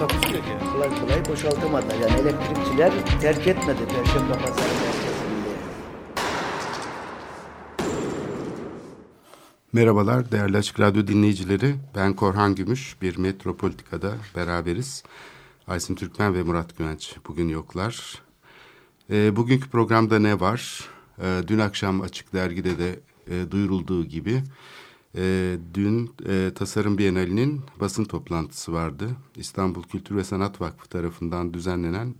Takusu yok yani. Kolay kolay boşaltamadı. Yani elektrikçiler terk etmedi Perşembe Pazarı. Merhabalar değerli Açık Radyo dinleyicileri. Ben Korhan Gümüş. Bir Metropolitika'da beraberiz. Aysin Türkmen ve Murat Güvenç bugün yoklar. E, bugünkü programda ne var? E, dün akşam Açık Dergi'de de e, duyurulduğu gibi e, dün e, Tasarım Bienali'nin basın toplantısı vardı. İstanbul Kültür ve Sanat Vakfı tarafından düzenlenen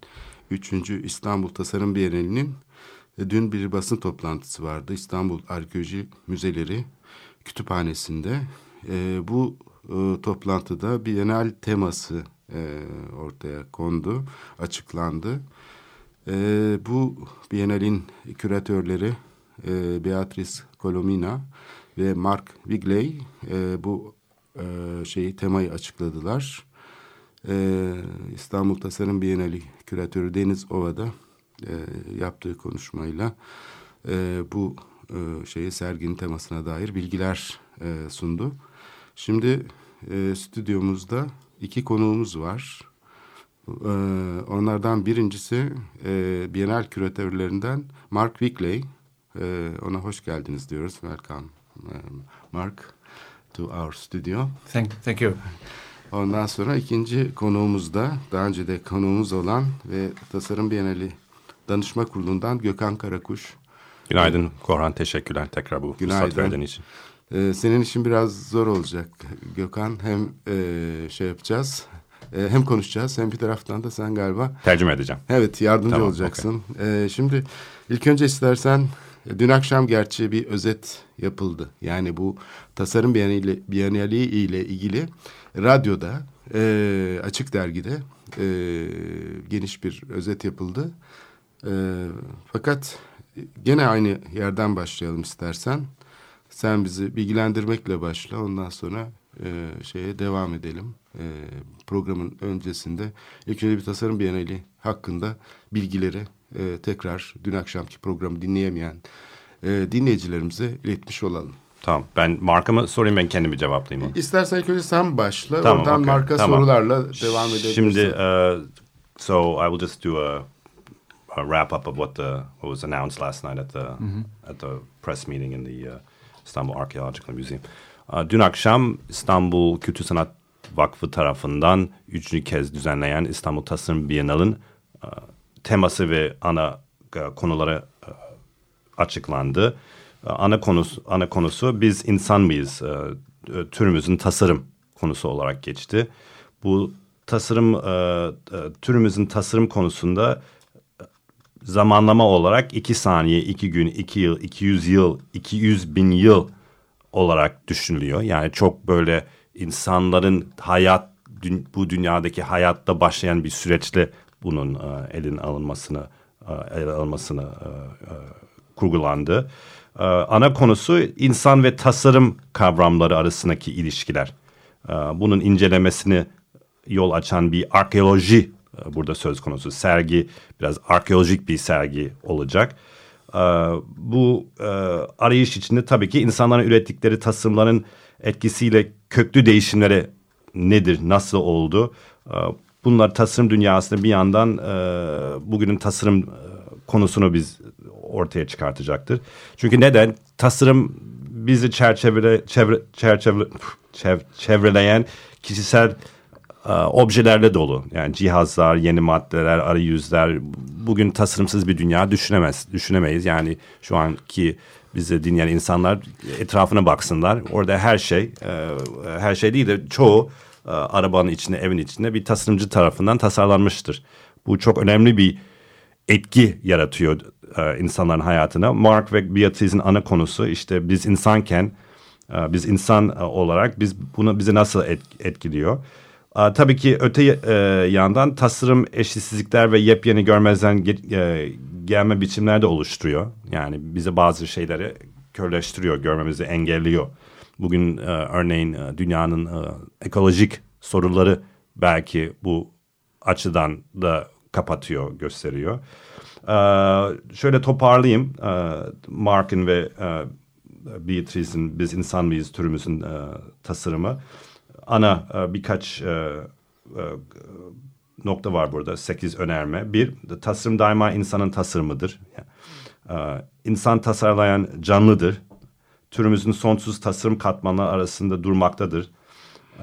3. İstanbul Tasarım Bienali'nin e, dün bir basın toplantısı vardı. İstanbul Arkeoloji Müzeleri Kütüphanesi'nde. E, bu e, toplantıda Bienal teması e, ortaya kondu, açıklandı. E, bu Bienal'in küratörleri e, Beatrice Colomina ve Mark Wigley e, bu e, şeyi temayı açıkladılar. E, İstanbul Tasarım Bienali küratörü Deniz Ova'da e, yaptığı konuşmayla e, bu e, şeyi serginin temasına dair bilgiler e, sundu. Şimdi e, stüdyomuzda iki konuğumuz var. E, onlardan birincisi e, Bienal küratörlerinden Mark Wigley. E, ona hoş geldiniz diyoruz. Welcome Mark to our studio. Thank, thank you. Ondan sonra ikinci konuğumuz da daha önce de konuğumuz olan ve Tasarım Bienali Danışma Kurulu'ndan Gökhan Karakuş. Günaydın Korhan, teşekkürler tekrar bu Günaydın. fırsat verdiğin için. Ee, senin için biraz zor olacak Gökhan. Hem e, şey yapacağız, e, hem konuşacağız hem bir taraftan da sen galiba... Tercüme edeceğim. Evet, yardımcı Tamam, olacaksın. Ee, şimdi ilk önce istersen dün akşam gerçi bir özet yapıldı. Yani bu tasarım biyanali, biyanali ile ilgili radyoda, e, açık dergide e, geniş bir özet yapıldı. E, fakat gene aynı yerden başlayalım istersen. Sen bizi bilgilendirmekle başla. Ondan sonra e, şeye devam edelim. E, programın öncesinde ilk önce bir tasarım biyanali hakkında bilgileri e, tekrar dün akşamki programı dinleyemeyen e, dinleyicilerimize iletmiş olalım. Tamam, ben markamı sorayım ben kendimi cevaplayayım. onu. İstersen ilk önce sen başla. Tamam, Oradan okey, marka tamam. sorularla devam edebilirsin. Şimdi, uh, so I will just do a, a wrap up of what the what was announced last night at the at the press meeting in the uh, Istanbul Archaeological Museum. Uh, dün akşam İstanbul Kültür Sanat Vakfı tarafından üçüncü kez düzenleyen İstanbul Tasarım Bienal'ın uh, teması ve ana uh, konuları uh, açıklandı. Uh, Ana konusu ana konusu biz insan mıyız? E, Türümüzün tasarım konusu olarak geçti. Bu tasarım türümüzün tasarım konusunda zamanlama olarak iki saniye, iki gün, iki yıl, 200 yıl, 200 bin yıl olarak düşünülüyor. Yani çok böyle insanların hayat bu dünyadaki hayatta başlayan bir süreçle bunun e, elin alınmasını e, ele e, kurgulandı. E, ana konusu insan ve tasarım kavramları arasındaki ilişkiler. Bunun incelemesini yol açan bir arkeoloji burada söz konusu. Sergi biraz arkeolojik bir sergi olacak. Bu arayış içinde tabii ki insanların ürettikleri tasarımların etkisiyle köklü değişimlere nedir, nasıl oldu? Bunlar tasarım dünyasında bir yandan e, bugünün tasarım e, konusunu biz ortaya çıkartacaktır. Çünkü neden? Tasarım bizi çerçevele, çevre, çerçeve, çev- çevreleyen kişisel e, objelerle dolu. Yani cihazlar, yeni maddeler, arayüzler. Bugün tasarımsız bir dünya düşünemez, düşünemeyiz. Yani şu anki bizi dinleyen insanlar etrafına baksınlar. Orada her şey, e, her şey değil de çoğu arabanın içinde, evin içinde bir tasarımcı tarafından tasarlanmıştır. Bu çok önemli bir etki yaratıyor e, insanların hayatına. Mark ve Beatrice'in ana konusu işte biz insanken, e, biz insan e, olarak biz bunu bizi nasıl et- etkiliyor? Tabii ki öte e, yandan tasarım eşitsizlikler ve yepyeni görmezden ge- e, gelme biçimler de oluşturuyor. Yani bize bazı şeyleri körleştiriyor, görmemizi engelliyor. Bugün e, örneğin e, dünyanın e, ekolojik soruları belki bu açıdan da kapatıyor, gösteriyor. Ee, şöyle toparlayayım. Ee, Mark'ın ve e, Beatrice'in Biz İnsan Mıyız türümüzün e, tasarımı. Ana e, birkaç e, e, nokta var burada. Sekiz önerme. Bir, tasarım daima insanın tasarımıdır. Ee, insan tasarlayan canlıdır. Türümüzün sonsuz tasarım katmanları arasında durmaktadır. Ee,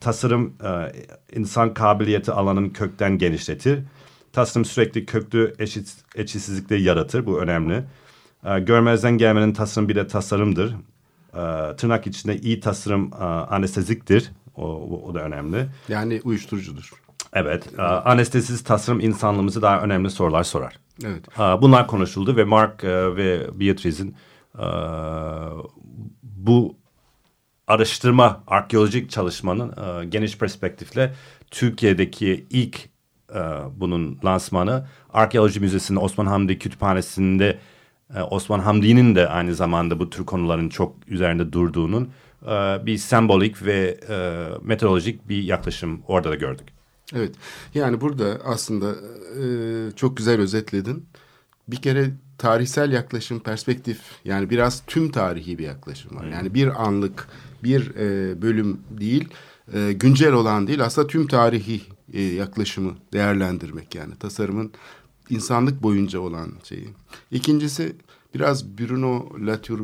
tasarım e, insan kabiliyeti alanını kökten genişletir. Tasarım sürekli köklü eşit, eşitsizlikleri yaratır. Bu önemli. Ee, görmezden gelmenin tasarım bir de tasarımdır. Ee, tırnak içinde iyi tasarım e, anesteziktir. O, o, o da önemli. Yani uyuşturucudur. Evet. e, anestezisiz tasarım insanlığımızı daha önemli sorular sorar. Evet. Bunlar konuşuldu ve Mark e, ve Beatrice'in e, bu araştırma, arkeolojik çalışmanın e, geniş perspektifle Türkiye'deki ilk e, bunun lansmanı Arkeoloji Müzesi'nin Osman Hamdi Kütüphanesi'nde e, Osman Hamdi'nin de aynı zamanda bu tür konuların çok üzerinde durduğunun bir sembolik ve e, bir yaklaşım orada da gördük. Evet. Yani burada aslında çok güzel özetledin. Bir kere tarihsel yaklaşım, perspektif yani biraz tüm tarihi bir yaklaşım var. Yani bir anlık, bir e, bölüm değil, e, güncel olan değil aslında tüm tarihi e, yaklaşımı değerlendirmek yani tasarımın insanlık boyunca olan şeyi. İkincisi biraz Bruno Latour,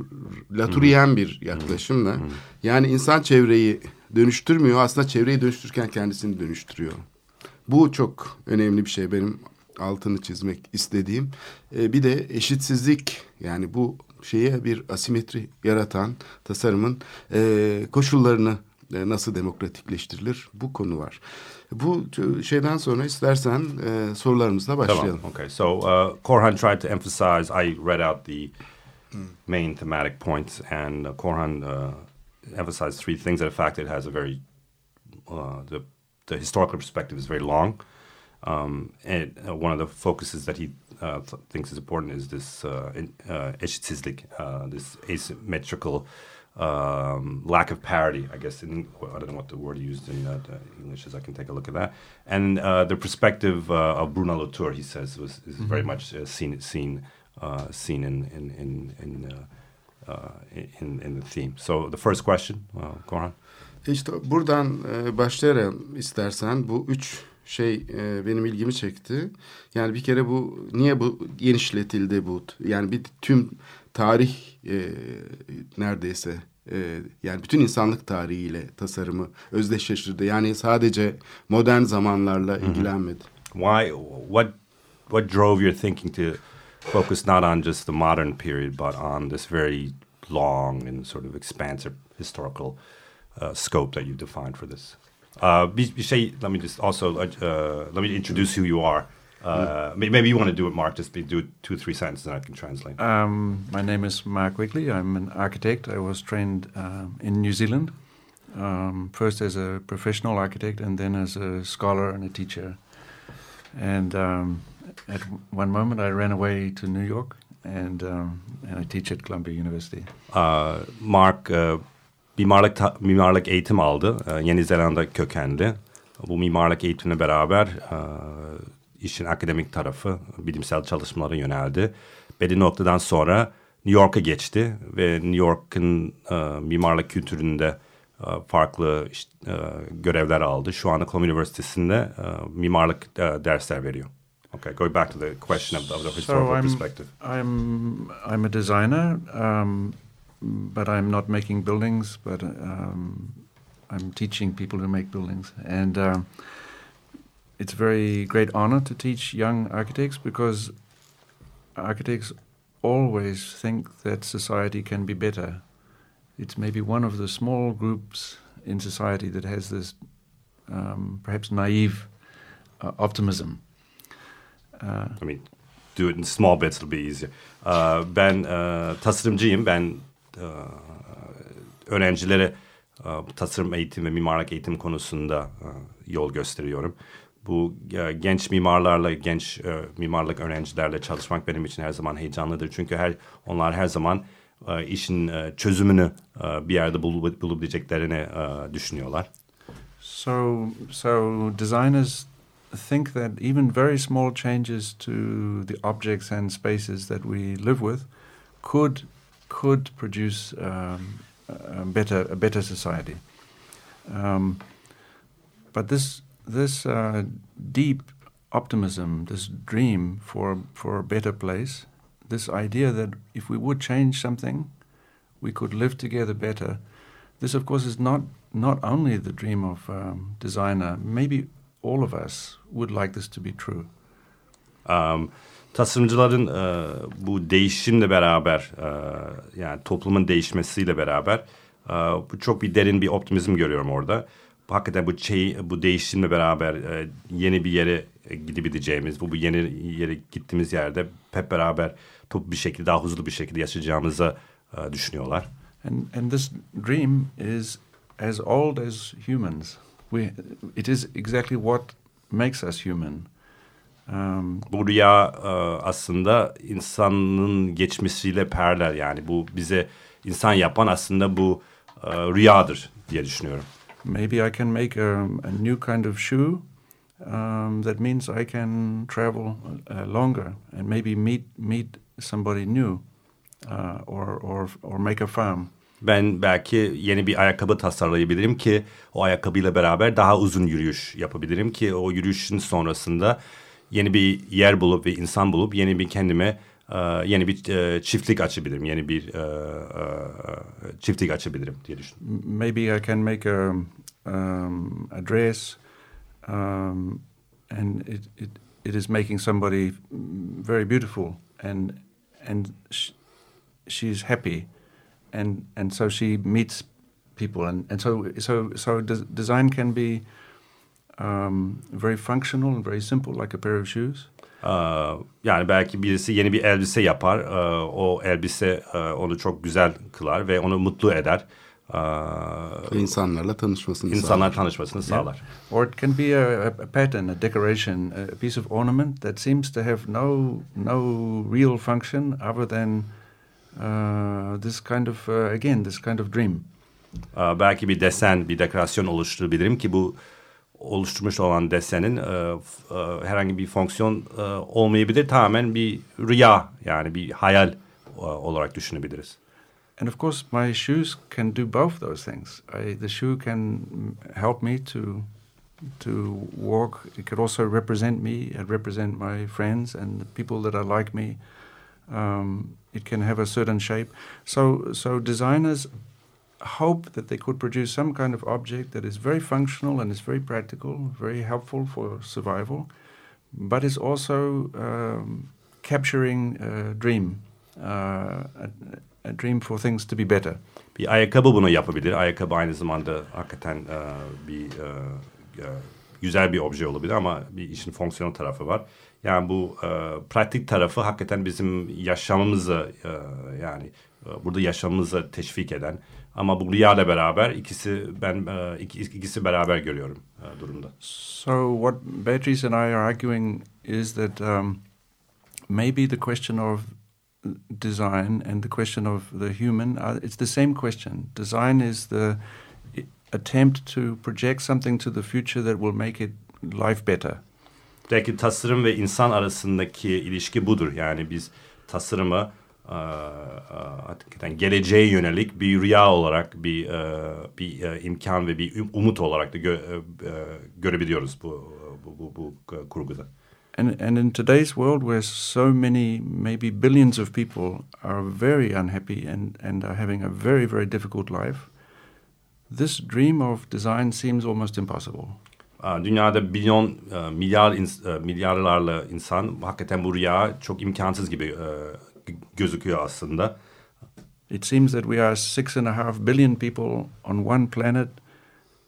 Latourien bir yaklaşımla yani insan çevreyi dönüştürmüyor aslında çevreyi dönüştürürken kendisini dönüştürüyor. Bu çok önemli bir şey benim altını çizmek istediğim. Ee, bir de eşitsizlik yani bu şeye bir asimetri yaratan tasarımın e, koşullarını e, nasıl demokratikleştirilir bu konu var. Bu e, şeyden sonra istersen e, sorularımızla başlayalım. Tamam. Okay. So uh, Korhan tried to emphasize. I read out the main thematic points, and uh, Korhan uh, emphasized three things. That the fact that it has a very uh, the the historical perspective is very long, um, and uh, one of the focuses that he uh, th- thinks is important is this uh, uh, uh, this asymmetrical um, lack of parity. I guess in I don't know what the word he used in uh, English is. I can take a look at that. And uh, the perspective uh, of Bruno Latour, he says, was is very much uh, seen seen uh, seen in in in in, uh, uh, in in the theme. So the first question, uh, Korhan. İşte buradan e, başlayalım istersen. Bu üç şey e, benim ilgimi çekti. Yani bir kere bu niye bu genişletildi bu? Yani bir tüm tarih e, neredeyse e, yani bütün insanlık tarihiyle tasarımı özdeşleştirdi. Yani sadece modern zamanlarla ilgilenmedi. Why? What? What drove your thinking to focus not on just the modern period, but on this very long and sort of expansive historical uh, scope that you defined for this? Uh, let me just also uh, let me introduce who you are. Uh, may- Maybe you want to do it, Mark. Just be, do two, three sentences, and I can translate. Um, my name is Mark Wigley. I'm an architect. I was trained um, in New Zealand, um, first as a professional architect and then as a scholar and a teacher. And um, at one moment, I ran away to New York and, um, and I teach at Columbia University. Uh, Mark uh, mimarlık mimarlık eğitim aldı. Uh, Yeni Zelanda kökenli. Bu mimarlık eğitimle beraber uh, işin akademik tarafı bilimsel çalışmalara yöneldi. Belli noktadan sonra New York'a geçti ve New York'ın uh, mimarlık kültüründe uh, farklı uh, görevler aldı. Şu anda Columbia Üniversitesi'nde mimarlık dersler veriyor. Okay, going back to the question of, of the historical so I'm, perspective. I'm, I'm a designer, um, but I'm not making buildings, but um, I'm teaching people to make buildings. And um, it's a very great honor to teach young architects because architects always think that society can be better. It's maybe one of the small groups in society that has this um, perhaps naive uh, optimism. Uh, I mean, do it in small bits, it'll be easier. Uh, ben uh, tasarımcıyım. Ben öğrencilere uh, e, tasarım eğitim ve mimarlık eğitim konusunda e, yol gösteriyorum. Bu e, genç mimarlarla, genç mimarlık öğrencilerle çalışmak benim için her zaman heyecanlıdır. Çünkü her onlar her zaman işin çözümünü bir yerde bul, bulabileceklerini düşünüyorlar. So, so designers think that even very small changes to the objects and spaces that we live with could could produce um, a better a better society. Um, but this this uh, deep optimism, this dream for for a better place, this idea that if we would change something, we could live together better. This, of course, is not not only the dream of um, designer. Maybe all of us would like this to be true. Um, tasarımcıların e, bu değişimle beraber e, yani toplumun değişmesiyle beraber e, bu çok bir derin bir optimizm görüyorum orada. Hakikaten bu şey bu değişimle beraber e, yeni bir yere gidebileceğimiz bu, bu yeni yere gittiğimiz yerde hep beraber toplu bir şekilde daha huzurlu bir şekilde yaşayacağımızı e, düşünüyorlar. And and this dream is as old as humans. We it is exactly what makes us human. Bu rüya e, aslında insanın geçmişiyle paralel yani bu bize insan yapan aslında bu e, rüyadır diye düşünüyorum. maybe I can make a, a new kind of shoe. Um, that means I can travel uh, longer and maybe meet meet somebody new, uh, or or or make a farm. Ben belki yeni bir ayakkabı tasarlayabilirim ki o ayakkabıyla beraber daha uzun yürüyüş yapabilirim ki o yürüyüşün sonrasında yeni bir yer bulup ve insan bulup yeni bir kendime e, yeni bir e, çiftlik açabilirim. Yeni bir e, e, çiftlik açabilirim diye düşünüyorum. M- Maybe I can make a um, a dress, um, and it, it it is making somebody very beautiful, and and sh- she's happy, and and so she meets people, and, and so so so des- design can be um, very functional and very simple, like a pair of shoes. Ee, Yani belki birisi yeni bir elbise yapar. Ee, O elbise e, onu çok güzel kılar ve onu mutlu eder. İnsanlarla tanışmasını İnsanlar sağlar. tanışmasını sağlar. Or it can be a, a pattern, a decoration, a piece of ornament that seems to have no no real function other than uh, this kind of uh, again this kind of dream. Belki bir desen, bir dekorasyon oluşturabilirim ki bu oluşturmuş olan desenin e, e, herhangi bir fonksiyon e, olmayabilir. Tamamen bir rüya yani bir hayal e, olarak düşünebiliriz. And of course, my shoes can do both those things. I, the shoe can help me to to walk. It could also represent me and represent my friends and the people that are like me. Um, it can have a certain shape. So, so designers hope that they could produce some kind of object that is very functional and is very practical, very helpful for survival, but is also um, capturing a dream, uh, a, a dream for things to be better. Bir ayakkabı bunu yapabilir. Ayakkabı aynı zamanda hakikaten e, bir e, güzel bir obje olabilir ama bir işin fonksiyonel tarafı var. Yani bu pratik tarafı hakikaten bizim yaşamımızı yani burada yaşamımızı teşvik eden ama bu rüyayla beraber ikisi ben e, iki- ikisi beraber görüyorum e, durumda. So, what Beatrice and I are arguing is that um, maybe the question of design and the question of the human, are, it's the same question. Design is the attempt to project something to the future that will make it life better. Belki tasarım ve insan arasındaki ilişki budur. Yani biz tasarımı hakikaten geleceğe yönelik bir rüya olarak bir e, bir e, imkan ve bir um- umut olarak da gö- e, e, görebiliyoruz bu bu bu, bu e, kurguda. And, and in today's world, where so many, maybe billions of people are very unhappy and, and are having a very, very difficult life, this dream of design seems almost impossible. Dünyada milyon e, milyar e, milyarlarla insan hakikaten bu rüya çok imkansız gibi e, gözüküyor aslında. It seems that we are six and a half billion people on one planet,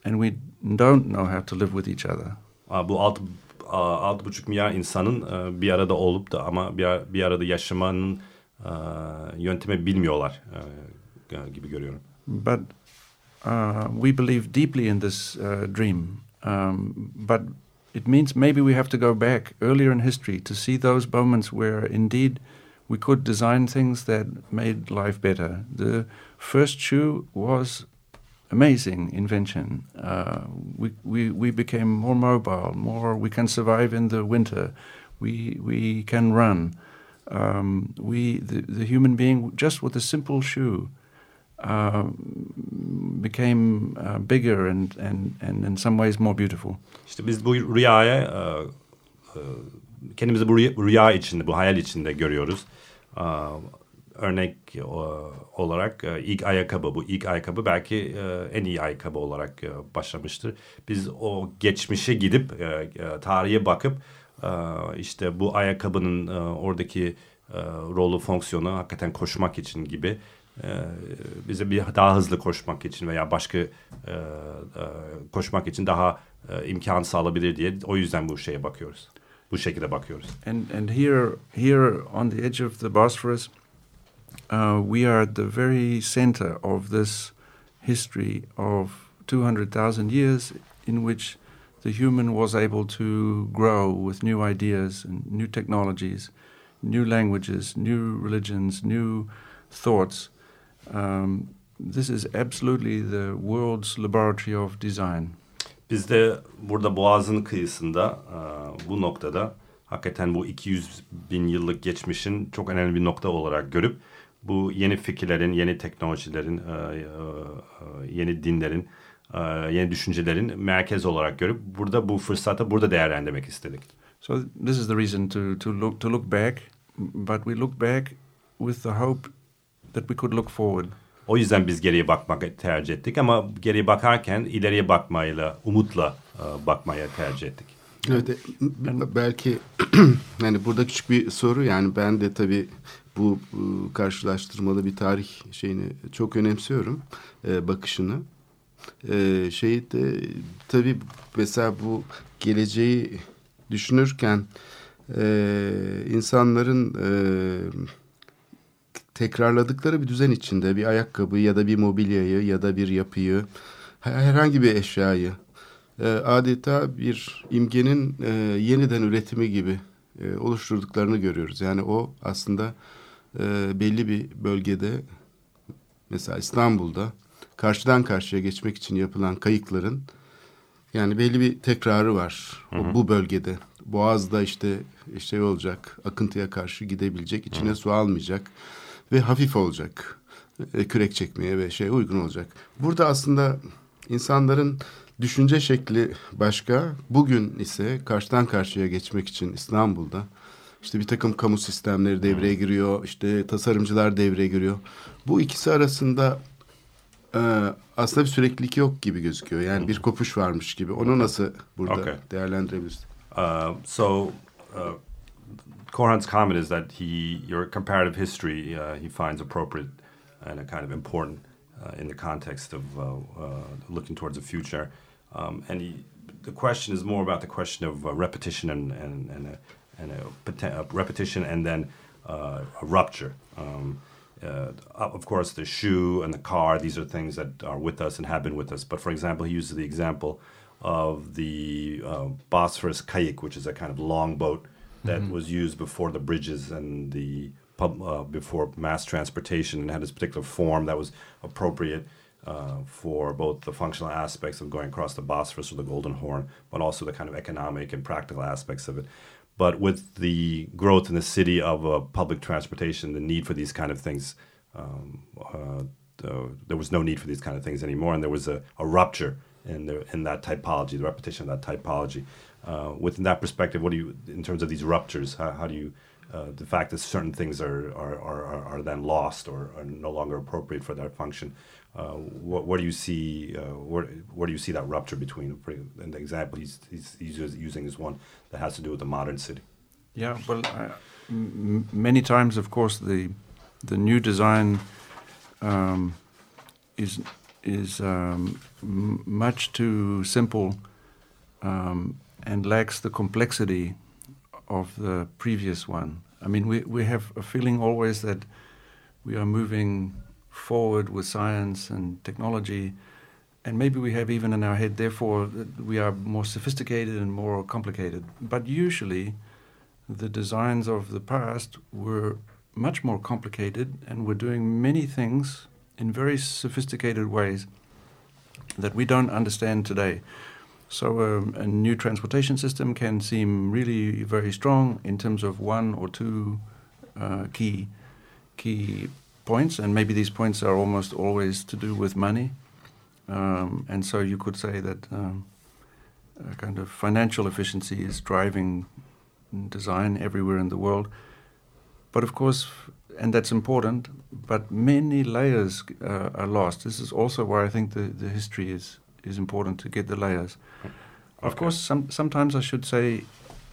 and we don't know how to live with each other. Bu altı aa, altı buçuk milyar insanın bir arada olup da ama bir, bir arada yaşamanın yöntemi bilmiyorlar gibi görüyorum. But uh, we believe deeply in this uh, dream, um, but it means maybe we have to go back earlier in history to see those moments where indeed we could design things that made life better. The first shoe was amazing invention. Uh, we, we, we became more mobile, more we can survive in the winter. We, we can run. Um, we, the, the human being, just with a simple shoe, uh, became uh, bigger and, and, and in some ways more beautiful. İşte biz bu rüyaya kendimizi bu rüya, içinde, bu hayal içinde görüyoruz. Örnek olarak e, ilk ayakkabı, bu ilk ayakkabı belki e, en iyi ayakkabı olarak e, başlamıştır. Biz o geçmişe gidip, tarihe bakıp işte bu ayakkabının oradaki rolü, fonksiyonu hakikaten koşmak için gibi bize bir daha hızlı koşmak için veya başka koşmak için daha imkan sağlayabilir diye o yüzden bu şeye bakıyoruz. Bu şekilde bakıyoruz. And and here here on the edge of the Bosphorus, uh, we are at the very center of this history of 200,000 years in which the human was able to grow with new ideas and new technologies, new languages, new religions, new thoughts. Um, this is absolutely the world's laboratory of design. Biz de burada Boğaz'ın kıyısında e, bu noktada hakikaten bu 200 bin yıllık geçmişin çok önemli bir nokta olarak görüp bu yeni fikirlerin, yeni teknolojilerin, e, e, yeni dinlerin, yeni düşüncelerin merkez olarak görüp burada bu fırsatı burada değerlendirmek istedik. So this is the reason to to look to look back, but we look back with the hope that we could look forward. O yüzden biz geriye bakmak tercih ettik ama geriye bakarken ileriye bakmayla, umutla e, bakmaya tercih ettik. Evet, belki yani burada küçük bir soru yani ben de tabii bu, bu karşılaştırmalı bir tarih şeyini çok önemsiyorum e, bakışını. E, şey de tabii mesela bu geleceği düşünürken e, insanların e, tekrarladıkları bir düzen içinde bir ayakkabı ya da bir mobilyayı ya da bir yapıyı herhangi bir eşyayı e, adeta bir imgenin e, yeniden üretimi gibi e, oluşturduklarını görüyoruz. Yani o aslında belli bir bölgede mesela İstanbul'da karşıdan karşıya geçmek için yapılan kayıkların yani belli bir tekrarı var hı hı. O, bu bölgede. Boğaz'da işte şey olacak akıntıya karşı gidebilecek içine hı. su almayacak ve hafif olacak. E, kürek çekmeye ve şey uygun olacak. Burada aslında insanların düşünce şekli başka. Bugün ise karşıdan karşıya geçmek için İstanbul'da işte bir takım kamu sistemleri devreye giriyor. işte tasarımcılar devreye giriyor. Bu ikisi arasında e, aslında bir süreklilik yok gibi gözüküyor. Yani bir kopuş varmış gibi. Onu nasıl burada okay. değerlendirebiliriz? Uh, so uh, Korhan's comment is that he, your comparative history, uh, he finds appropriate and kind of important uh, in the context of uh, uh looking towards the future. Um, and he, the question is more about the question of uh, repetition and and and a, and a, a repetition and then a rupture. Um, of course, the shoe and the car; these are things that are with us and have been with us. But for example, he uses the example of the Bosphorus kayak, which is a kind of long boat that mm-hmm. was used before the bridges and the pub, uh, before mass transportation and had this particular form that was appropriate uh, for both the functional aspects of going across the Bosphorus or the Golden Horn, but also the kind of economic and practical aspects of it. But with the growth in the city of uh, public transportation, the need for these kind of things, um, uh, there was no need for these kind of things anymore, and there was a, a rupture in, the, in that typology, the repetition of that typology uh, within that perspective, what do you, in terms of these ruptures, how, how do you, uh, the fact that certain things are, are, are, are then lost or are no longer appropriate for that function, uh, what, what do you see, uh, where, where do you see that rupture between, and the example he's, he's, he's using is one that has to do with the modern city. Yeah, well, many times, of course, the, the new design um, is, is um, much too simple um, and lacks the complexity of the previous one. I mean, we, we have a feeling always that we are moving forward with science and technology, and maybe we have even in our head, therefore, that we are more sophisticated and more complicated. But usually, the designs of the past were much more complicated and were doing many things in very sophisticated ways that we don't understand today. So, um, a new transportation system can seem really very strong in terms of one or two uh, key key points, and maybe these points are almost always to do with money. Um, and so you could say that um, a kind of financial efficiency is driving design everywhere in the world. But of course, and that's important, but many layers uh, are lost. This is also why I think the, the history is, is important to get the layers. Of course, some, sometimes I should say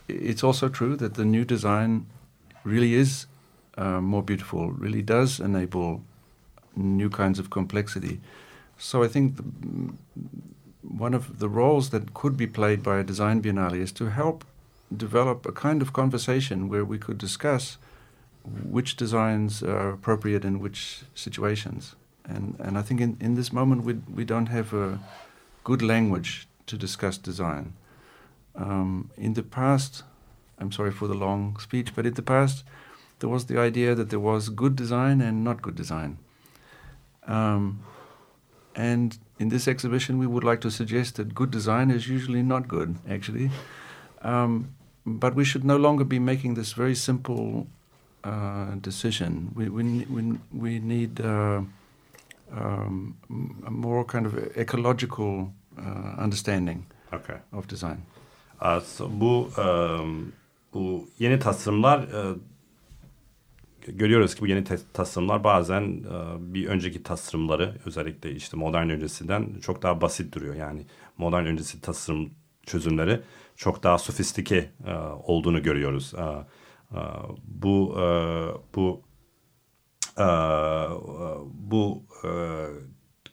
it's also true that the new design really is uh, more beautiful, really does enable new kinds of complexity. So I think the, mm, one of the roles that could be played by a design biennale is to help develop a kind of conversation where we could discuss which designs are appropriate in which situations. And, and I think in, in this moment we, we don't have a good language to discuss design. Um, in the past, I'm sorry for the long speech, but in the past there was the idea that there was good design and not good design. Um, and in this exhibition, we would like to suggest that good design is usually not good, actually. Um, but we should no longer be making this very simple uh, decision. We, we, we, we need uh, um, more kind of ecological uh, understanding Okay. of design. Uh, so bu um, bu yeni tasarımlar e, görüyoruz ki bu yeni tasarımlar bazen e, bir önceki tasarımları özellikle işte modern öncesinden çok daha basit duruyor. Yani modern öncesi tasarım çözümleri çok daha sofistike e, olduğunu görüyoruz. E, e, bu e, bu bu e,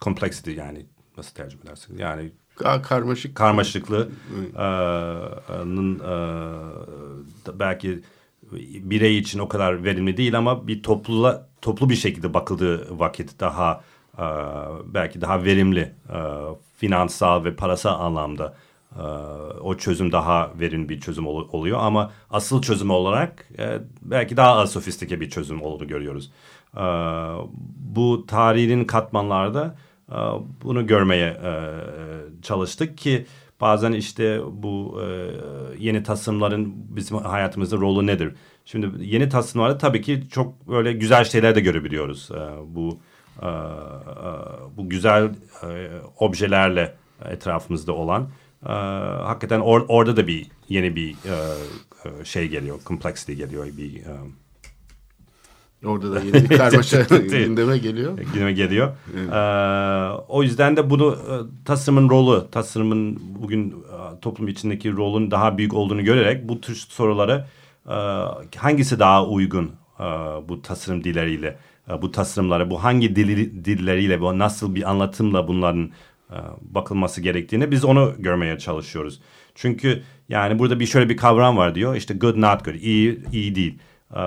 complexity yani nasıl tercüme edersin? Yani Ka- karmaşık. karmaşıklığının e, da belki birey için o kadar verimli değil ama bir toplula toplu bir şekilde bakıldığı vakit daha e, belki daha verimli e, finansal ve parasal anlamda e, o çözüm daha verimli bir çözüm ol- oluyor ama asıl çözüm olarak e, belki daha az sofistike bir çözüm olduğunu görüyoruz. E, bu tarihin katmanlarda e, bunu görmeye e, çalıştık ki bazen işte bu yeni tasarımların bizim hayatımızda rolü nedir? Şimdi yeni tasarımlarda tabii ki çok böyle güzel şeyler de görebiliyoruz. E, bu bu güzel objelerle etrafımızda olan e, hakikaten or- orada da bir yeni bir e, e, şey geliyor, complexity geliyor, bir e, Orada da yeni bir karmaşa gündeme geliyor. gündeme geliyor. Ee, o yüzden de bunu e, tasarımın rolü, tasarımın bugün e, toplum içindeki rolün daha büyük olduğunu görerek bu tür soruları e, hangisi daha uygun e, bu tasarım dilleriyle, e, bu tasarımlara, bu hangi dili, dilleriyle, bu nasıl bir anlatımla bunların e, bakılması gerektiğini biz onu görmeye çalışıyoruz. Çünkü yani burada bir şöyle bir kavram var diyor işte good not good, iyi, iyi değil. Ee,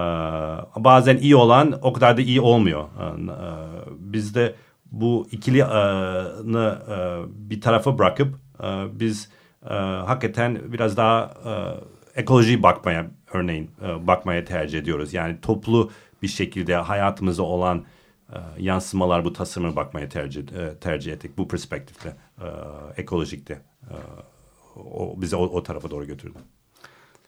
bazen iyi olan o kadar da iyi olmuyor. Ee, Bizde bu ikili e, e, bir tarafa bırakıp e, biz e, hakikaten biraz daha e, ekoloji bakmaya örneğin e, bakmaya tercih ediyoruz. Yani toplu bir şekilde hayatımızda olan e, yansımalar bu tasarıma bakmaya tercih e, tercih ettik bu perspektifte e, ekolojikte e, o bizi o, o tarafa doğru götürdü.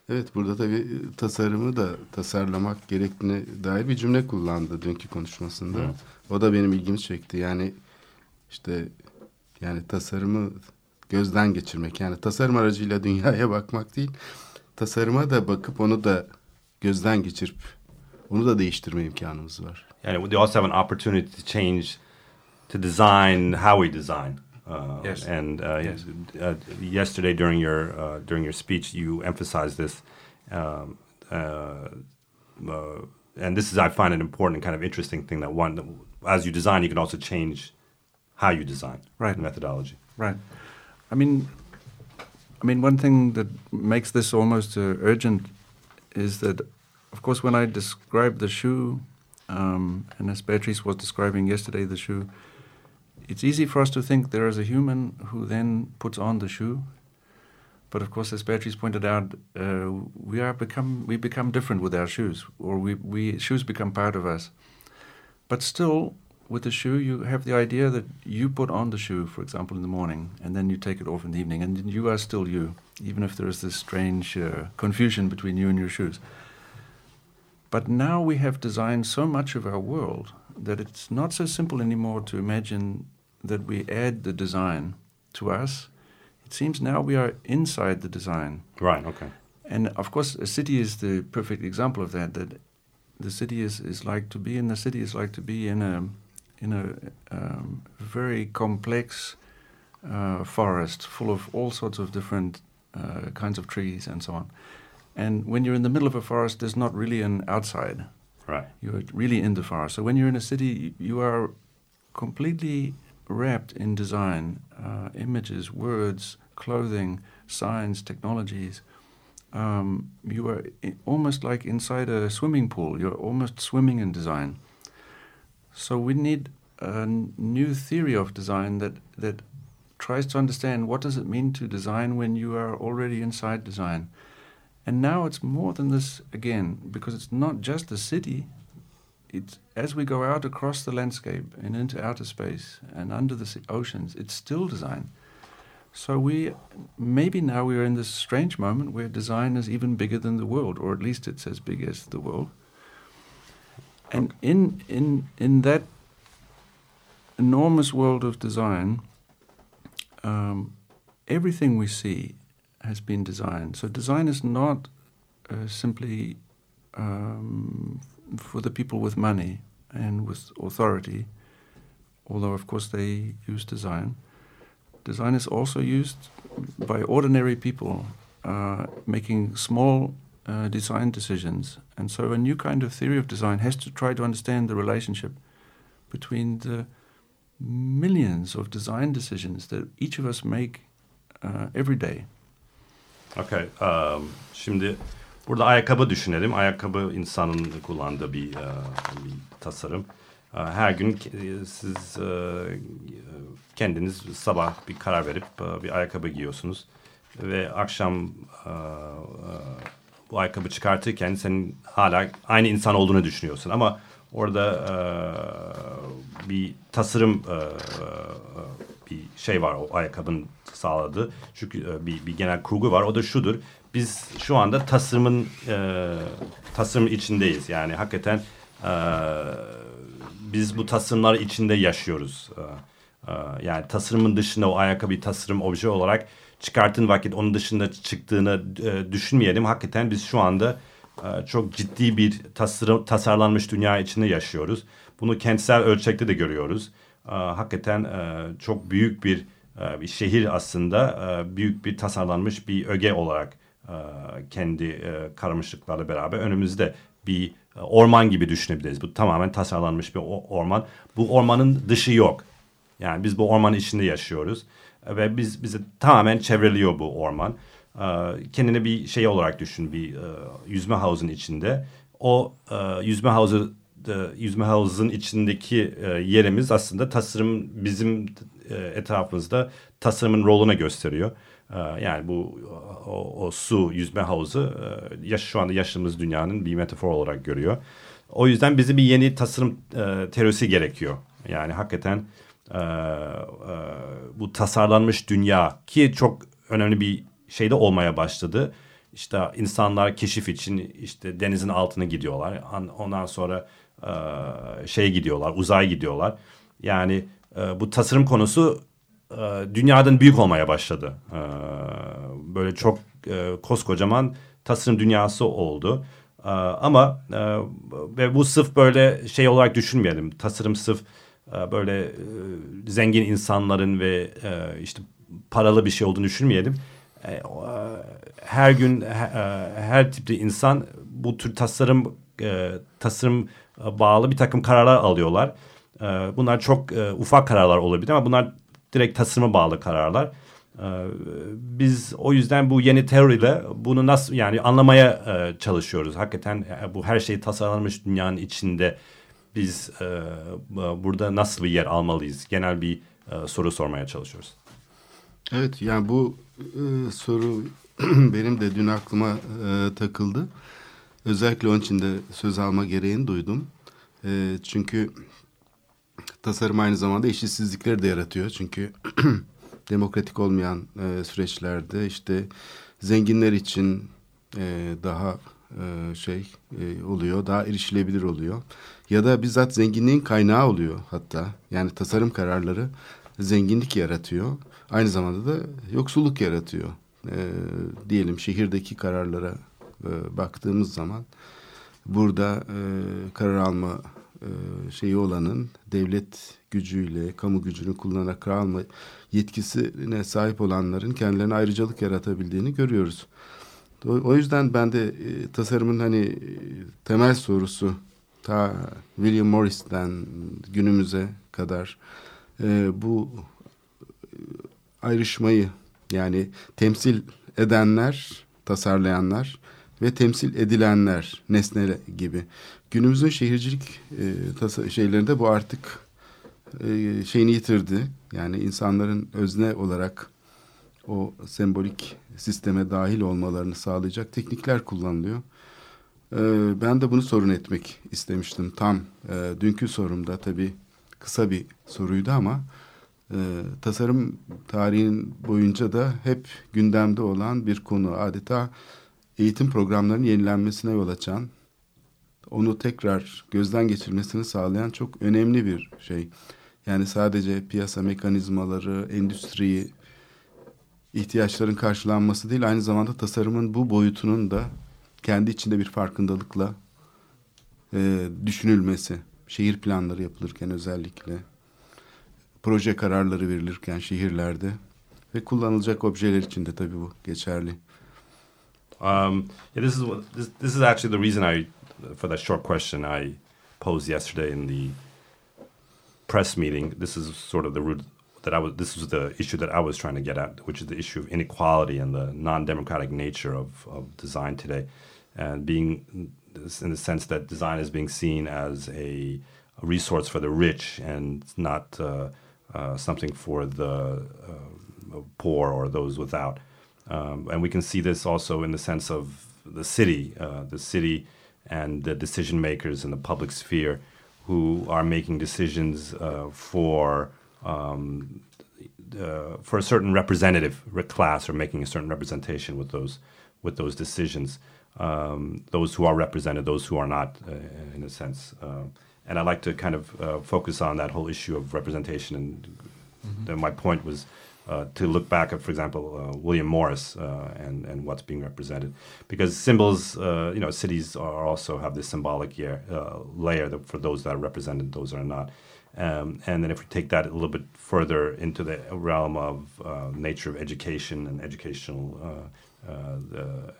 Evet burada tabii tasarımı da tasarlamak gerektiğine dair bir cümle kullandı dünkü konuşmasında. O da benim ilgimi çekti. Yani işte yani tasarımı gözden geçirmek. Yani tasarım aracıyla dünyaya bakmak değil. Tasarıma da bakıp onu da gözden geçirip onu da değiştirme imkanımız var. And we also have an opportunity to change, to design how we design. Uh, Yes. And uh, Yes. uh, yesterday during your uh, during your speech, you emphasized this, um, uh, uh, and this is I find an important and kind of interesting thing that one, as you design, you can also change how you design, Right. the methodology. Right. I mean, I mean, one thing that makes this almost uh, urgent is that, of course, when I describe the shoe, um, and as Beatrice was describing yesterday the shoe, it's easy for us to think there is a human who then puts on the shoe. But of course, as Beatrice pointed out, uh, we are become we become different with our shoes, or we, we shoes become part of us. But still, with the shoe, you have the idea that you put on the shoe, for example, in the morning, and then you take it off in the evening, and you are still you, even if there is this strange uh, confusion between you and your shoes. But now we have designed so much of our world that it's not so simple anymore to imagine that we add the design to us. It seems now we are inside the design. Right. Okay. And of course, a city is the perfect example of that. That the city is, is like to be in the city is like to be in a in a um, very complex uh, forest full of all sorts of different uh, kinds of trees and so on. And when you're in the middle of a forest, there's not really an outside. Right. You're really in the forest. So when you're in a city, you are completely wrapped in design, uh, images, words, clothing, signs, technologies. Um, you are almost like inside a swimming pool. You're almost swimming in design. So we need a new theory of design that that tries to understand what does it mean to design when you are already inside design. And now it's more than this again, because it's not just the city. It's as we go out across the landscape and into outer space and under the sea- oceans, it's still design. So we maybe now we are in this strange moment where design is even bigger than the world, or at least it's as big as the world. And in in in that enormous world of design, um, everything we see has been designed. So design is not uh, simply um, for the people with money and with authority, although of course they use design. Design is also used by ordinary people uh, making small uh, design decisions. And so a new kind of theory of design has to try to understand the relationship between the millions of design decisions that each of us make uh, every day. Okay. um, şimdi burada ayakkabı düşünelim. Ayakkabı insanın kullandığı bir, e, bir tasarım. E, Her gün ke- siz e, kendiniz sabah bir karar verip e, bir ayakkabı giyiyorsunuz. Ve akşam e, e, bu ayakkabı çıkartırken senin hala aynı insan olduğunu düşünüyorsun. Ama orada e, bir tasarım e, e, bir şey var o ayakkabının sağladığı. Çünkü e, bir, bir genel kurgu var. O da şudur. Biz şu anda tasarımın e, tasarım içindeyiz. Yani hakikaten e, biz bu tasarımlar içinde yaşıyoruz. E, e, yani tasarımın dışında o ayakkabı tasarım obje olarak çıkartın vakit onun dışında çıktığını e, düşünmeyelim. Hakikaten biz şu anda e, çok ciddi bir tasarım, tasarlanmış dünya içinde yaşıyoruz. Bunu kentsel ölçekte de görüyoruz. E, hakikaten e, çok büyük bir e, bir şehir aslında e, büyük bir tasarlanmış bir öge olarak kendi karmaşıklarla beraber önümüzde bir orman gibi düşünebiliriz. Bu tamamen tasarlanmış bir orman. Bu ormanın dışı yok. Yani biz bu ormanın içinde yaşıyoruz ve biz bizi tamamen çevreliyor bu orman. Kendini bir şey olarak düşün, bir yüzme havuzun içinde. O yüzme havuzu yüzme havuzun içindeki e, yerimiz aslında tasarım bizim e, etrafımızda tasarımın rolüne gösteriyor. E, yani bu o, o su yüzme havuzu yaş, şu anda yaşadığımız dünyanın bir metafor olarak görüyor. O yüzden bize bir yeni tasarım e, teorisi gerekiyor. Yani hakikaten e, e, bu tasarlanmış dünya ki çok önemli bir şeyde olmaya başladı. İşte insanlar keşif için işte denizin altına gidiyorlar. An- Ondan sonra şey gidiyorlar, uzay gidiyorlar. Yani e, bu tasarım konusu e, dünyadan büyük olmaya başladı. E, böyle çok e, koskocaman tasarım dünyası oldu. E, ama e, ve bu sırf böyle şey olarak düşünmeyelim. Tasarım sırf e, böyle e, zengin insanların ve e, işte paralı bir şey olduğunu düşünmeyelim. E, e, her gün he- e, her tipte insan bu tür tasarım e, tasarım e, bağlı bir takım kararlar alıyorlar. E, bunlar çok e, ufak kararlar olabilir ama bunlar direkt tasarıma bağlı kararlar. E, biz o yüzden bu yeni teoriyle bunu nasıl yani anlamaya e, çalışıyoruz. Hakikaten e, bu her şey tasarlanmış dünyanın içinde biz e, bu- burada nasıl bir yer almalıyız? Genel bir e, soru sormaya çalışıyoruz. Evet yani bu e, soru benim de dün aklıma e, takıldı. Özellikle onun için de söz alma gereğini duydum. E, çünkü tasarım aynı zamanda eşitsizlikleri de yaratıyor. Çünkü demokratik olmayan e, süreçlerde işte zenginler için e, daha e, şey e, oluyor, daha erişilebilir oluyor. Ya da bizzat zenginliğin kaynağı oluyor hatta. Yani tasarım kararları zenginlik yaratıyor. Aynı zamanda da yoksulluk yaratıyor. E, diyelim şehirdeki kararlara e, baktığımız zaman burada e, karar alma e, şeyi olanın devlet gücüyle, kamu gücünü kullanarak karar alma yetkisine sahip olanların kendilerine ayrıcalık yaratabildiğini görüyoruz. O, yüzden ben de e, tasarımın hani e, temel sorusu ta William Morris'ten günümüze kadar e, bu e, ayrışmayı yani temsil edenler, tasarlayanlar ve temsil edilenler, nesne gibi. Günümüzün şehircilik e, tasa, şeylerinde bu artık e, şeyini yitirdi. Yani insanların özne olarak o sembolik sisteme dahil olmalarını sağlayacak teknikler kullanılıyor. E, ben de bunu sorun etmek istemiştim. Tam e, dünkü sorumda tabii kısa bir soruydu ama e, tasarım tarihin boyunca da hep gündemde olan bir konu. Adeta eğitim programlarının yenilenmesine yol açan, onu tekrar gözden geçirmesini sağlayan çok önemli bir şey. Yani sadece piyasa mekanizmaları, endüstriyi, ihtiyaçların karşılanması değil, aynı zamanda tasarımın bu boyutunun da kendi içinde bir farkındalıkla e, düşünülmesi. Şehir planları yapılırken özellikle, proje kararları verilirken şehirlerde ve kullanılacak objeler için de tabii bu geçerli. Um, yeah, this is what this, this is actually the reason I, for that short question I posed yesterday in the press meeting. This is sort of the root that I was. This was the issue that I was trying to get at, which is the issue of inequality and the non-democratic nature of, of design today, and being in the sense that design is being seen as a, resource for the rich and not uh, uh, something for the uh, poor or those without. Um, and we can see this also in the sense of the city, uh, the city and the decision makers in the public sphere who are making decisions uh, for um, uh, for a certain representative class or making a certain representation with those with those decisions. Um, those who are represented, those who are not, uh, in a sense. Uh, and I like to kind of uh, focus on that whole issue of representation. And mm-hmm. my point was uh, to look back at, for example, uh, William Morris uh, and and what's being represented, because symbols, uh, you know, cities are also have this symbolic year, uh, layer for those that are represented, those that are not. Um, and then if we take that a little bit further into the realm of uh, nature of education and educational, the,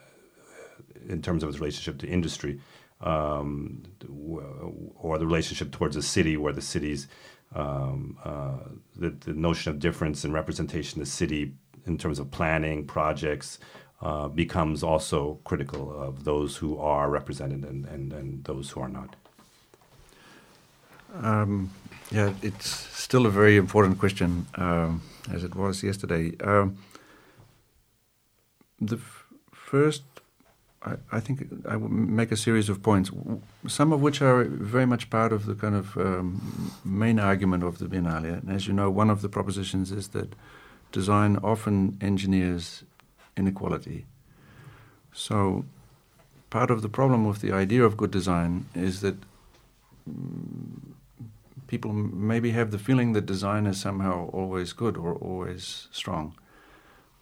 in terms of its relationship to industry, um, or the relationship towards a city, where the cities um, uh, the, the, notion of difference and representation of the city in terms of planning projects uh, becomes also critical of those who are represented and, and, and those who are not. Um, yeah, it's still a very important question, um, as it was yesterday. Um, the first I, I, think I will make a series of points, some of which are very much part of the kind of um, main argument of the Biennale. And as you know, one of the propositions is that design often engineers inequality. So, part of the problem with the idea of good design is that mm, people maybe have the feeling that design is somehow always good or always strong.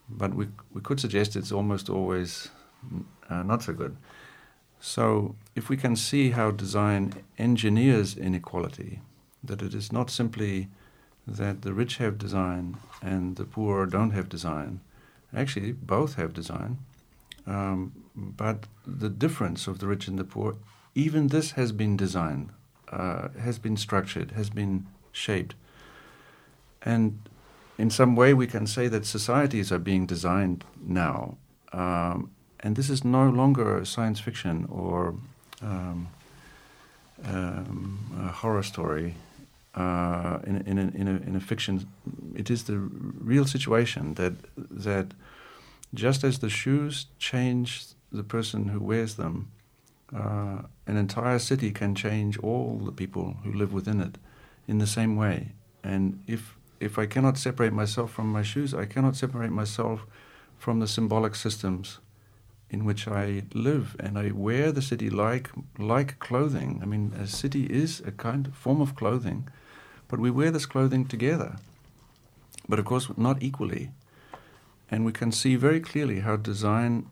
But we, we could suggest it's almost always uh, not so good. So, if we can see how design engineers inequality, that it is not simply that the rich have design and the poor don't have design, actually, both have design, um, but the difference of the rich and the poor, even this has been designed, uh, has been structured, has been shaped. And in some way, we can say that societies are being designed now. Um, and this is no longer science fiction or um, um, a horror story uh, in, in, a, in, a, in a fiction it is the real situation that that just as the shoes change the person who wears them, uh, an entire city can change all the people who live within it in the same way. And if if I cannot separate myself from my shoes, I cannot separate myself from the symbolic systems in which I live, and I wear the city like like clothing. I mean, a city is a kind of form of clothing, but we wear this clothing together, but of course not equally. And we can see very clearly how design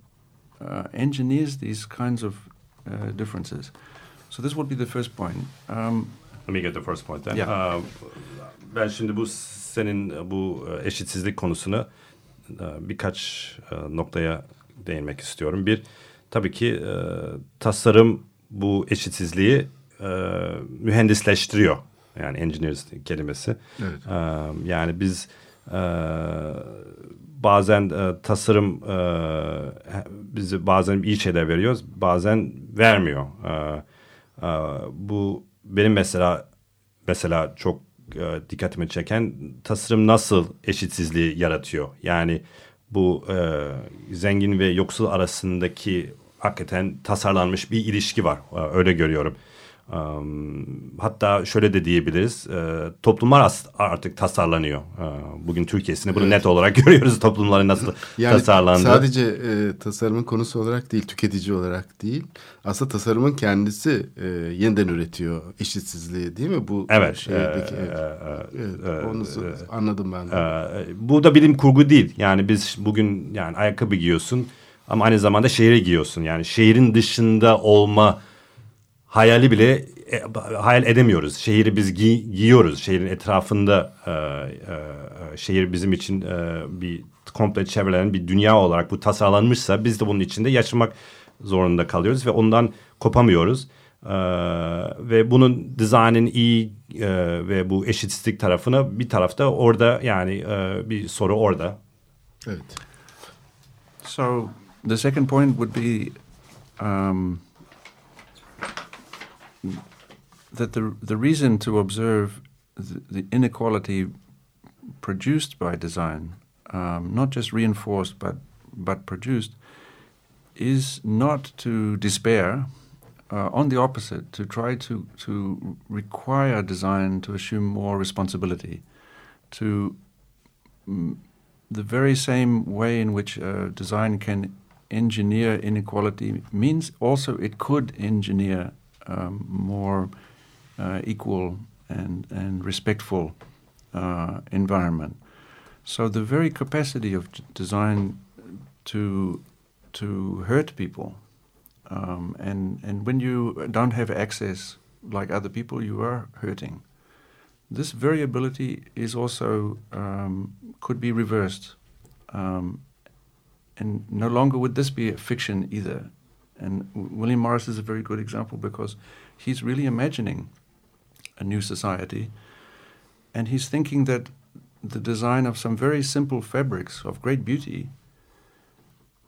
uh, engineers these kinds of uh, differences. So this would be the first point. Um, Let me get the first point then. Yeah. Uh, ben şimdi bu senin bu e, eşitsizlik konusunu e, birkaç e, noktaya değinmek istiyorum. Bir, tabii ki e, tasarım bu eşitsizliği e, mühendisleştiriyor. Yani engineers kelimesi. Evet. E, yani biz e, bazen e, tasarım e, bizi bazen iyi şeyler veriyoruz, bazen vermiyor. E, e, bu benim mesela mesela çok e, dikkatimi çeken tasarım nasıl eşitsizliği yaratıyor. Yani bu e, zengin ve yoksul arasındaki hakikaten tasarlanmış bir ilişki var. E, öyle görüyorum. Hatta şöyle de diyebiliriz. e, toplumlar artık tasarlanıyor. E, bugün Türkiye'sinde bunu net olarak görüyoruz toplumların nasıl Yani tasarlandığı. sadece e, tasarımın konusu olarak değil, tüketici olarak değil. Aslında tasarımın kendisi e, yeniden üretiyor eşitsizliği değil mi? Bu Evet, şeydeki, e, evet. e, Evet, e, onu e, anladım ben. de. Ee, bu da bilim kurgu değil. Yani biz bugün yani ayakkabı giyiyorsun ama aynı zamanda şehri giyiyorsun. Yani şehrin dışında olma hayali bile e, hayal edemiyoruz. Şehri biz gi- giyiyoruz. Şehrin etrafında e, e, şehir bizim için e, bir komple çevrelenen bir dünya olarak bu tasarlanmışsa biz de bunun içinde yaşamak zorunda kalıyoruz ve ondan kopamıyoruz. Ee, ve bunun dizaynın iyi e, ve bu eşitsizlik tarafına bir tarafta orada yani e, bir soru orada. Evet. So the second point would be um, that the the reason to observe the, the inequality produced by design, um, not just reinforced but but produced, is not to despair. Uh, on the opposite, to try to to require design to assume more responsibility, to mm, the very same way in which uh, design can engineer inequality means also it could engineer um, more uh, equal and, and respectful uh, environment. So the very capacity of design to to hurt people, um, and and when you don't have access like other people, you are hurting. This variability is also um, could be reversed, um, and no longer would this be a fiction either. And William Morris is a very good example because he's really imagining a new society, and he's thinking that the design of some very simple fabrics of great beauty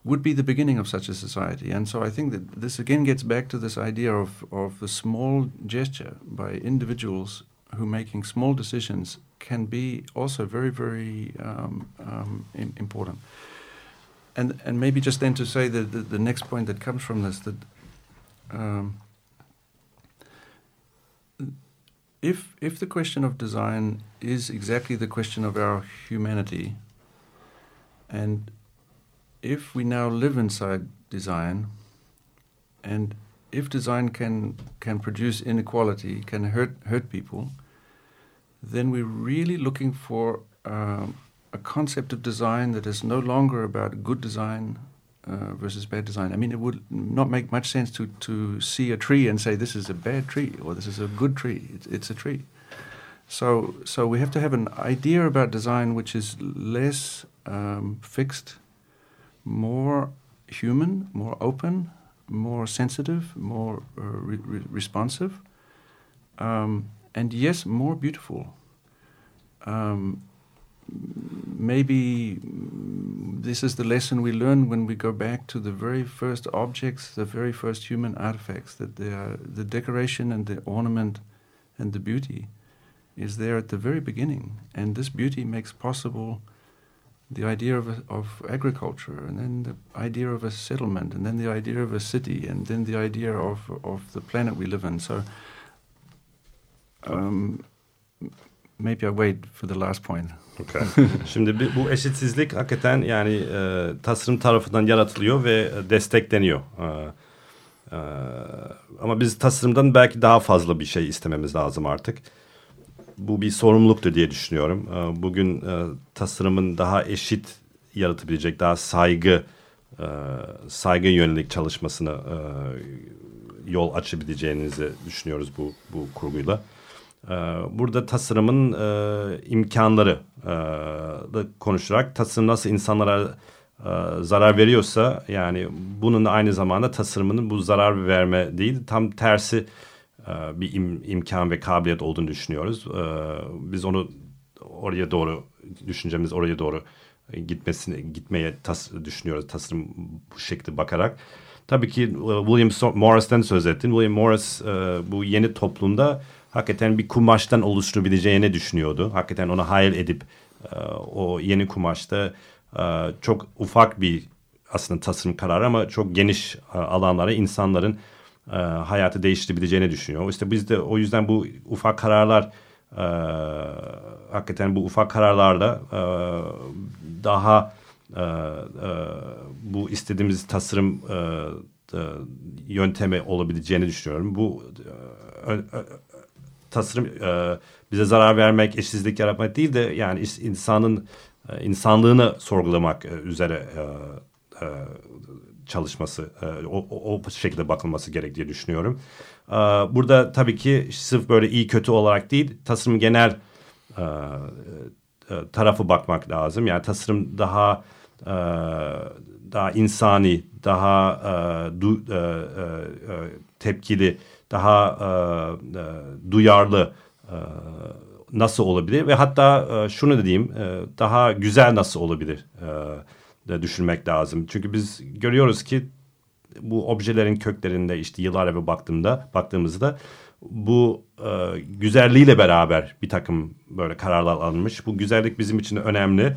would be the beginning of such a society. And so I think that this again gets back to this idea of, of the small gesture by individuals who making small decisions can be also very, very um, um, important. And, and maybe just then to say that the, the next point that comes from this that um, if if the question of design is exactly the question of our humanity, and if we now live inside design, and if design can can produce inequality, can hurt hurt people, then we're really looking for um, a concept of design that is no longer about good design uh, versus bad design. I mean, it would not make much sense to, to see a tree and say this is a bad tree or this is a good tree. It's, it's a tree. So, so we have to have an idea about design which is less um, fixed, more human, more open, more sensitive, more uh, re- re- responsive, um, and yes, more beautiful. Um, maybe this is the lesson we learn when we go back to the very first objects, the very first human artifacts, that they are the decoration and the ornament and the beauty is there at the very beginning, and this beauty makes possible the idea of, of agriculture, and then the idea of a settlement, and then the idea of a city, and then the idea of, of the planet we live in. So um, maybe I wait for the last point. Okay. Şimdi bu eşitsizlik hakikaten yani e, tasarım tarafından yaratılıyor ve e, destekleniyor. E, e, ama biz tasarımdan belki daha fazla bir şey istememiz lazım artık. Bu bir sorumluluktur diye düşünüyorum. E, bugün e, tasarımın daha eşit yaratabilecek, daha saygı e, saygı yönelik çalışmasına e, yol açabileceğinizi düşünüyoruz bu bu kurguyla. Ee, burada tasarımın e, imkanları e, da konuşarak tasarım nasıl insanlara e, zarar veriyorsa yani bunun aynı zamanda tasarımının bu zarar verme değil tam tersi e, bir im, imkan ve kabiliyet olduğunu düşünüyoruz. E, biz onu oraya doğru düşüncemiz oraya doğru gitmesini gitmeye tas, düşünüyoruz tasarım bu şekilde bakarak. Tabii ki e, William Morris'ten söz ettin. William Morris e, bu yeni toplumda hakikaten bir kumaştan oluşturabileceğini düşünüyordu. Hakikaten onu hayal edip e, o yeni kumaşta e, çok ufak bir aslında tasarım kararı ama çok geniş e, alanlara insanların hayatı değiştirebileceğini düşünüyor. İşte biz de o yüzden bu ufak kararlar hakikaten bu ufak kararlarla daha bu istediğimiz tasarım e, yöntemi olabileceğini düşünüyorum. Bu tasarım e, bize zarar vermek, eşsizlik yaratmak değil de yani insanın e, insanlığını sorgulamak e, üzere e, e, çalışması, e, o, o, şekilde bakılması gerek diye düşünüyorum. E, burada tabii ki sırf böyle iyi kötü olarak değil, tasarım genel e, e, tarafı bakmak lazım. Yani tasarım daha e, daha insani, daha e, du, e, e, tepkili, daha e, e, duyarlı e, nasıl olabilir ve hatta e, şunu dediğim e, daha güzel nasıl olabilir e, de düşünmek lazım. Çünkü biz görüyoruz ki bu objelerin köklerinde işte yıllar evvel baktığımda baktığımızda bu e, güzelliğiyle beraber bir takım böyle kararlar alınmış. Bu güzellik bizim için önemli.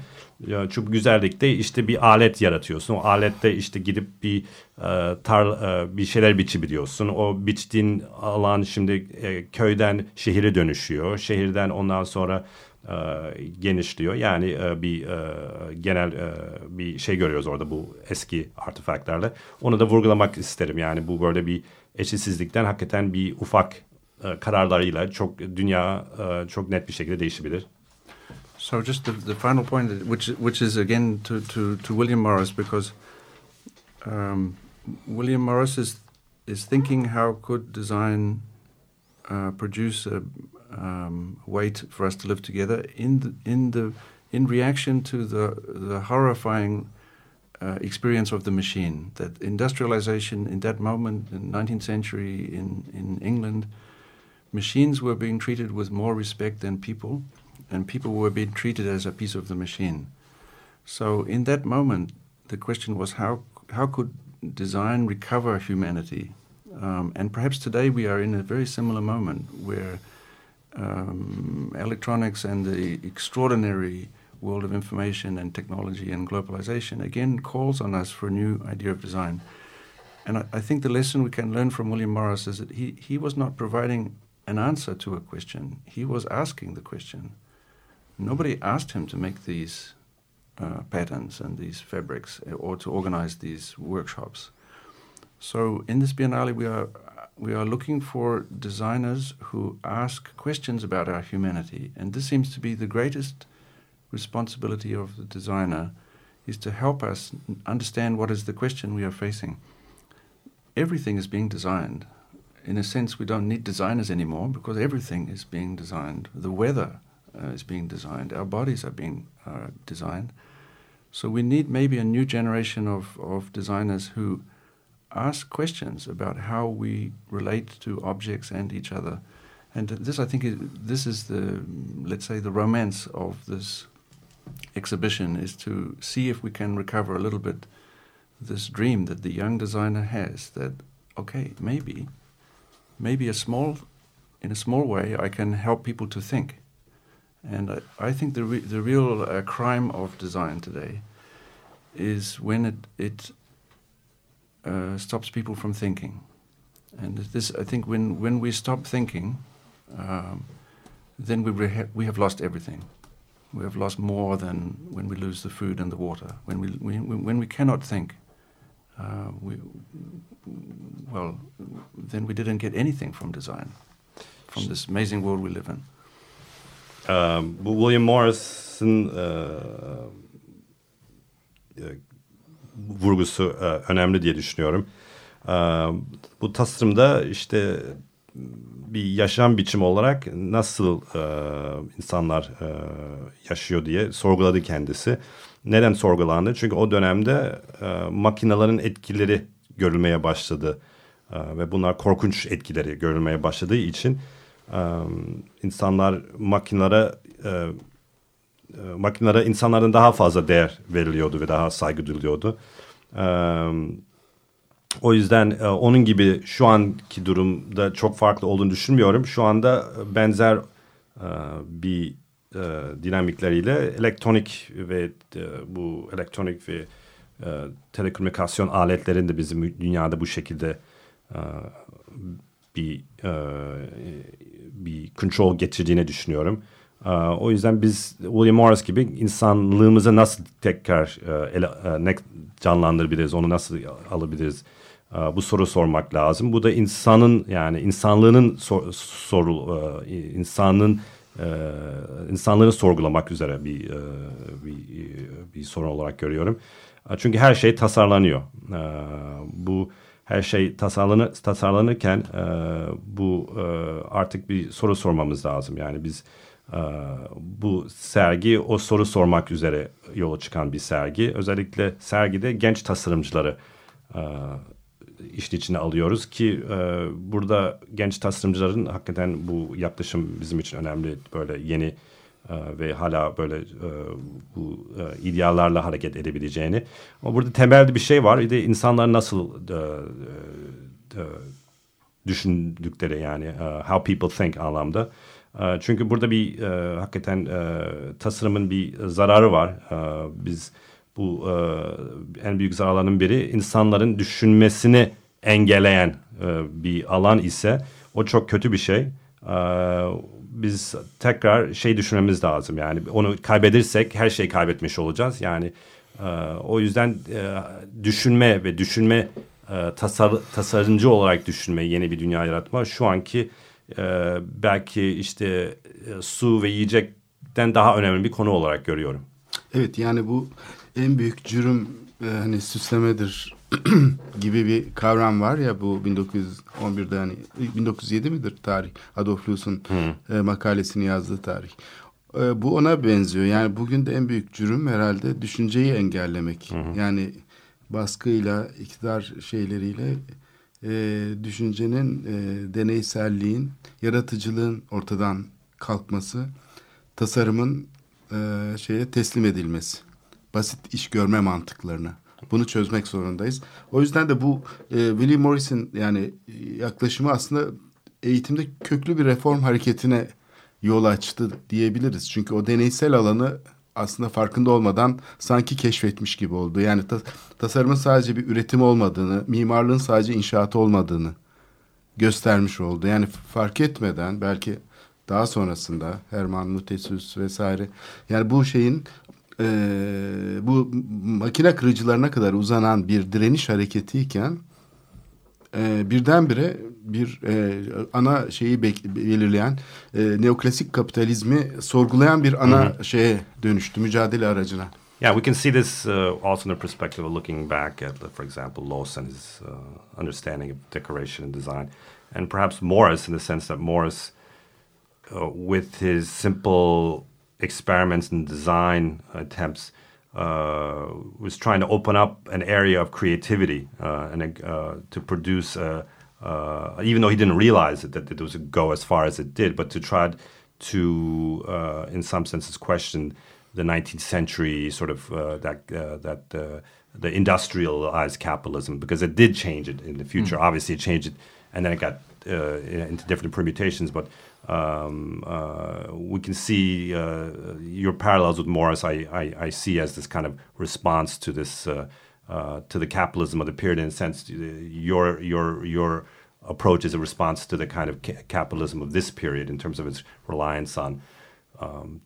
Çünkü güzellikte işte bir alet yaratıyorsun. O alette işte gidip bir e, tar e, bir şeyler biçebiliyorsun. O biçtiğin alan şimdi e, köyden şehire dönüşüyor. Şehirden ondan sonra e, genişliyor. Yani e, bir e, genel e, bir şey görüyoruz orada bu eski artefaktlarla. Onu da vurgulamak isterim. Yani bu böyle bir eşitsizlikten hakikaten bir ufak kararlarıyla çok dünya çok net bir şekilde değişebilir. So just the, the final point, which which is again to, to, to William Morris, because um, William Morris is is thinking how could design uh, produce a um, way to, for us to live together in the, in the in reaction to the the horrifying uh, experience of the machine. That industrialization in that moment in 19th century in in England, machines were being treated with more respect than people and people were being treated as a piece of the machine. So in that moment, the question was how how could design recover humanity? Um, and perhaps today we are in a very similar moment where um, electronics and the extraordinary world of information and technology and globalization again calls on us for a new idea of design. And I, I think the lesson we can learn from William Morris is that he, he was not providing an answer to a question, he was asking the question. Nobody asked him to make these uh, patterns and these fabrics uh, or to organize these workshops. So in this Biennale, we are we are looking for designers who ask questions about our humanity, and this seems to be the greatest responsibility of the designer, is to help us understand what is the question we are facing. Everything is being designed. In a sense, we don't need designers anymore because everything is being designed. The weather uh, is being designed. Our bodies are being uh, designed. So we need maybe a new generation of, of designers who ask questions about how we relate to objects and each other. And this, I think, is, this is the, let's say, the romance of this exhibition is to see if we can recover a little bit this dream that the young designer has that, okay, maybe, maybe a small, in a small way, I can help people to think And I, I think the, re- the real uh, crime of design today is when it, it uh, stops people from thinking. And this, I think, when, when we stop thinking, um, then we, we have lost everything. We have lost more than when we lose the food and the water. When we, we, when we cannot think, uh, we, well, then we didn't get anything from design, from this amazing world we live in. Um, William Morris'ın e, e, vurgusu e, önemli diye düşünüyorum. E, bu tasarımda işte bir yaşam biçimi olarak nasıl insanlar yaşıyor diye sorguladı kendisi. Neden sorgulandı? Çünkü o dönemde e, makinelerin etkileri görülmeye başladı. E, ve bunlar korkunç etkileri görülmeye başladığı için e, insanlar makinelere e, e, makinelere insanlardan daha fazla değer veriliyordu ve daha saygı duyuluyordu. E, o yüzden e, onun gibi şu anki durumda çok farklı olduğunu düşünmüyorum. Şu anda benzer e, bir e, dinamikleriyle elektronik ve e, bu elektronik ve e, telekomünikasyon aletlerinde bizim dünyada bu şekilde e, bir e, bir control getirdiğini düşünüyorum. E, o yüzden biz William Morris gibi insanlığımızı nasıl tekrar e, ele, e, ne canlandırabiliriz, onu nasıl alabiliriz? E, bu soru sormak lazım. Bu da insanın yani insanlığının sor, soru e, insanın e, insanları sorgulamak üzere bir, e, bir bir sorun olarak görüyorum. E, çünkü her şey tasarlanıyor. E, bu her şey tasarlanı, tasarlanırken e, bu e, artık bir soru sormamız lazım. Yani biz e, bu sergi o soru sormak üzere yola çıkan bir sergi. Özellikle sergide genç tasarımcıları e, işin içine alıyoruz ki e, burada genç tasarımcıların hakikaten bu yaklaşım bizim için önemli. Böyle yeni e, ve hala böyle e, bu e, ideallerle hareket edebileceğini. Ama burada temelde bir şey var. Bir de insanlar nasıl e, e, düşündükleri yani e, how people think anlamda. Çünkü burada bir hakikaten tasarımın bir zararı var. Biz bu e, en büyük zararların biri insanların düşünmesini engelleyen e, bir alan ise o çok kötü bir şey. E, biz tekrar şey düşünmemiz lazım yani onu kaybedersek her şeyi kaybetmiş olacağız. Yani e, o yüzden e, düşünme ve düşünme e, tasar, tasarımcı olarak düşünme yeni bir dünya yaratma şu anki e, belki işte e, su ve yiyecekten daha önemli bir konu olarak görüyorum. Evet yani bu en büyük cürüm e, hani süslemedir gibi bir kavram var ya bu 1911'de hani 1907 midir tarih Adolf Loos'un e, makalesini yazdığı tarih. E, bu ona benziyor. Yani bugün de en büyük cürüm herhalde düşünceyi engellemek. Hı. Yani baskıyla, iktidar şeyleriyle e, düşüncenin, e, deneyselliğin, yaratıcılığın ortadan kalkması, tasarımın e, şeye teslim edilmesi. Basit iş görme mantıklarına. Bunu çözmek zorundayız. O yüzden de bu e, Willie Morris'in yani yaklaşımı aslında eğitimde köklü bir reform hareketine yol açtı diyebiliriz. Çünkü o deneysel alanı aslında farkında olmadan sanki keşfetmiş gibi oldu. Yani ta, tasarımın sadece bir üretim olmadığını, mimarlığın sadece inşaatı olmadığını göstermiş oldu. Yani fark etmeden belki daha sonrasında Herman Mutesius vesaire yani bu şeyin e, bu makine kırıcılarına kadar uzanan bir direniş hareketiyken e, birdenbire bir e, ana şeyi belirleyen e, neoklasik kapitalizmi sorgulayan bir ana -hmm. şeye dönüştü mücadele aracına. Yeah, we can see this uh, also in the perspective of looking back at, for example, Loss and his uh, understanding of decoration and design, and perhaps Morris in the sense that Morris, uh, with his simple experiments and design attempts uh, was trying to open up an area of creativity uh, and uh, to produce, uh, uh, even though he didn't realize it, that it was a go as far as it did, but to try to, uh, in some senses, question the 19th century sort of that that the industrialized capitalism because it did change it in the future. Mm. Obviously, it changed it, and then it got into different permutations. But um, uh, we can see uh, your parallels with Morris. I, I, I, see as this kind of response to this uh, uh to the capitalism of the period. In a sense, your your your approach is a response to the kind of ca- capitalism of this period in terms of its reliance on um,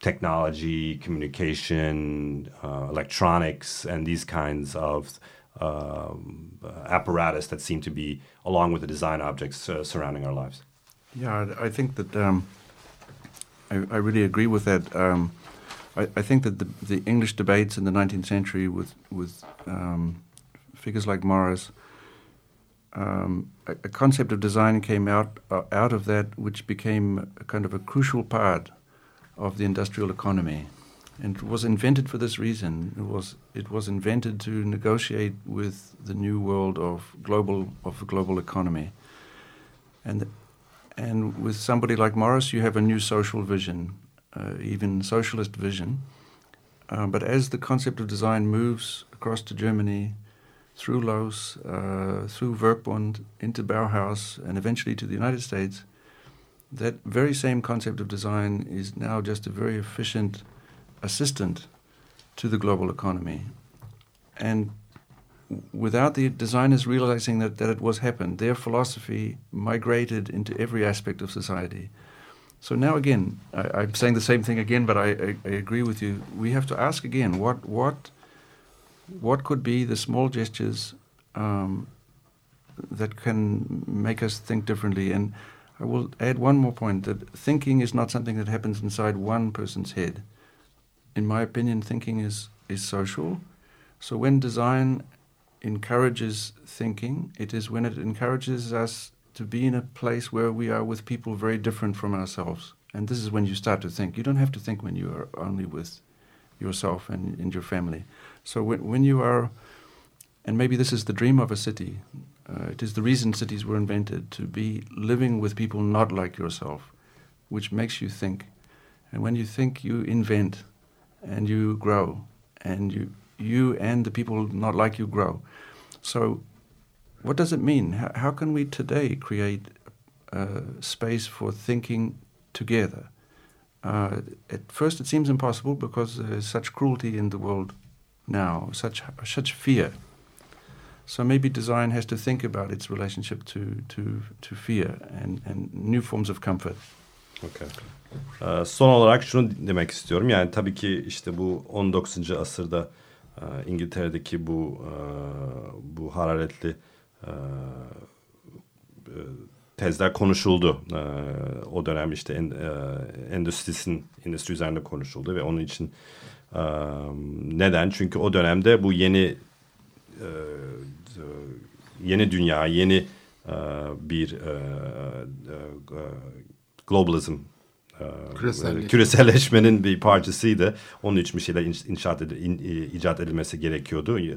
technology, communication, uh, electronics, and these kinds of um, apparatus that seem to be along with the design objects uh, surrounding our lives. Yeah, I think that um, I, I, really agree with that. Um, I, I, think that the, the, English debates in the 19th century with with um, figures like Morris, um, a, a, concept of design came out uh, out of that, which became a kind of a crucial part of the industrial economy, and it was invented for this reason. It was it was invented to negotiate with the new world of global of the global economy, and and with somebody like Morris, you have a new social vision, uh, even socialist vision. Uh, but as the concept of design moves across to Germany, through Loos, uh, through Werkbund, into Bauhaus, and eventually to the United States, that very same concept of design is now just a very efficient assistant to the global economy. And without the designers realizing that, that it was happened, their philosophy migrated into every aspect of society. So now again, I, am saying the same thing again, but I, I, I, agree with you. We have to ask again what what what could be the small gestures um, that can make us think differently. And I will add one more point: that thinking is not something that happens inside one person's head. In my opinion, thinking is is social. So when design encourages thinking. It is when it encourages us to be in a place where we are with people very different from ourselves. And this is when you start to think. You don't have to think when you are only with yourself and, and your family. So when, when you are, and maybe this is the dream of a city, uh, it is the reason cities were invented to be living with people not like yourself, which makes you think. And when you think, you invent and you grow and you you and the people not like you grow. So, what does it mean? How, how can we today create a space for thinking together? Uh, at first, it seems impossible because there's such cruelty in the world now, such such fear. So maybe design has to think about its relationship to to to fear and and new forms of comfort. Okay. Ee, son olarak şunu demek istiyorum. Yani tabii ki işte bu 19. asırda İngiltere'deki bu e, bu hararetli e, e, tezler konuşuldu. O dönem işte endüstrisin endüstri üzerinde konuşuldu ve onun için neden? Çünkü o dönemde bu yeni yeni dünya, yeni bir globalizm ee, Küreselleşme. küreselleşmenin bir parçasıydı. Onun için bir şeyler inşaat edil, in, icat edilmesi gerekiyordu. Ee,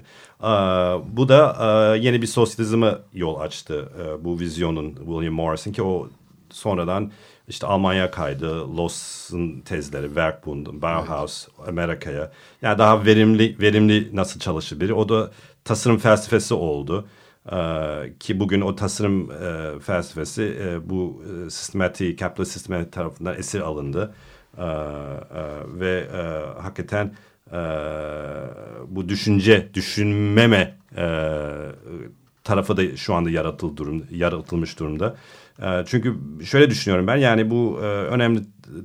bu da e, yeni bir sosyalizme yol açtı. E, bu vizyonun William Morrison ki o sonradan işte Almanya kaydı, Loss'un tezleri, Werkbund, Bauhaus, evet. Amerika'ya. Yani daha verimli verimli nasıl çalışır biri. O da tasarım felsefesi oldu. Ee, ki bugün o tasarım e, felsefesi e, bu e, sistematik, kapitalist sistematik tarafından esir alındı. E, e, ve e, hakikaten e, bu düşünce, düşünmeme e, tarafı da şu anda yaratıl durum, yaratılmış durumda. E, çünkü şöyle düşünüyorum ben yani bu e, önemli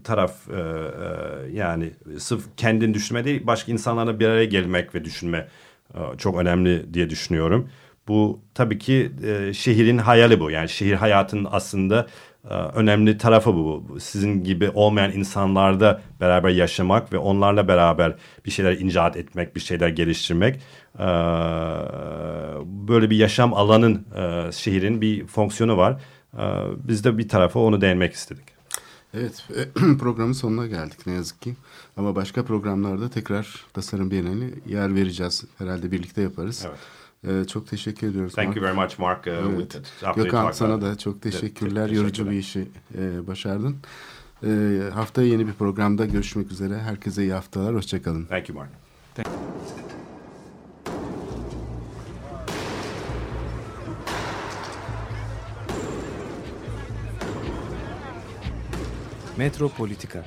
taraf e, e, yani sırf kendini düşünme değil başka insanlarla bir araya gelmek ve düşünme e, çok önemli diye düşünüyorum. Bu tabii ki e, şehrin hayali bu. Yani şehir hayatının aslında e, önemli tarafı bu. Sizin gibi olmayan insanlarda beraber yaşamak ve onlarla beraber bir şeyler icat etmek, bir şeyler geliştirmek. E, böyle bir yaşam alanın e, şehrin bir fonksiyonu var. E, biz de bir tarafa onu değinmek istedik. Evet, programın sonuna geldik ne yazık ki. Ama başka programlarda tekrar tasarım bienali yer vereceğiz. Herhalde birlikte yaparız. Evet. Ee, çok teşekkür ediyoruz. Thank Mark. you very much Mark. Uh, evet. Gökhan sana da çok teşekkürler. Yorucu bir işi e, başardın. E, haftaya yeni bir programda görüşmek üzere. Herkese iyi haftalar. Hoşçakalın. Thank you Mark. Thank Metropolitika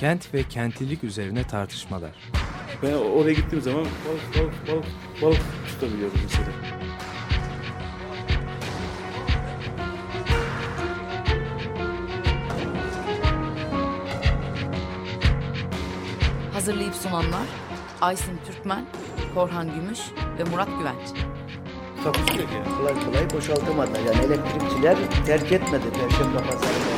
Kent ve kentlilik üzerine tartışmalar. Ben oraya gittiğim zaman balık balık balık balık tutabiliyorum mesela. Hazırlayıp sunanlar Aysin Türkmen, Korhan Gümüş ve Murat Güvenç. Takusu yok yani. Kolay kolay boşaltamadı. Yani elektrikçiler terk etmedi Perşembe Pazarı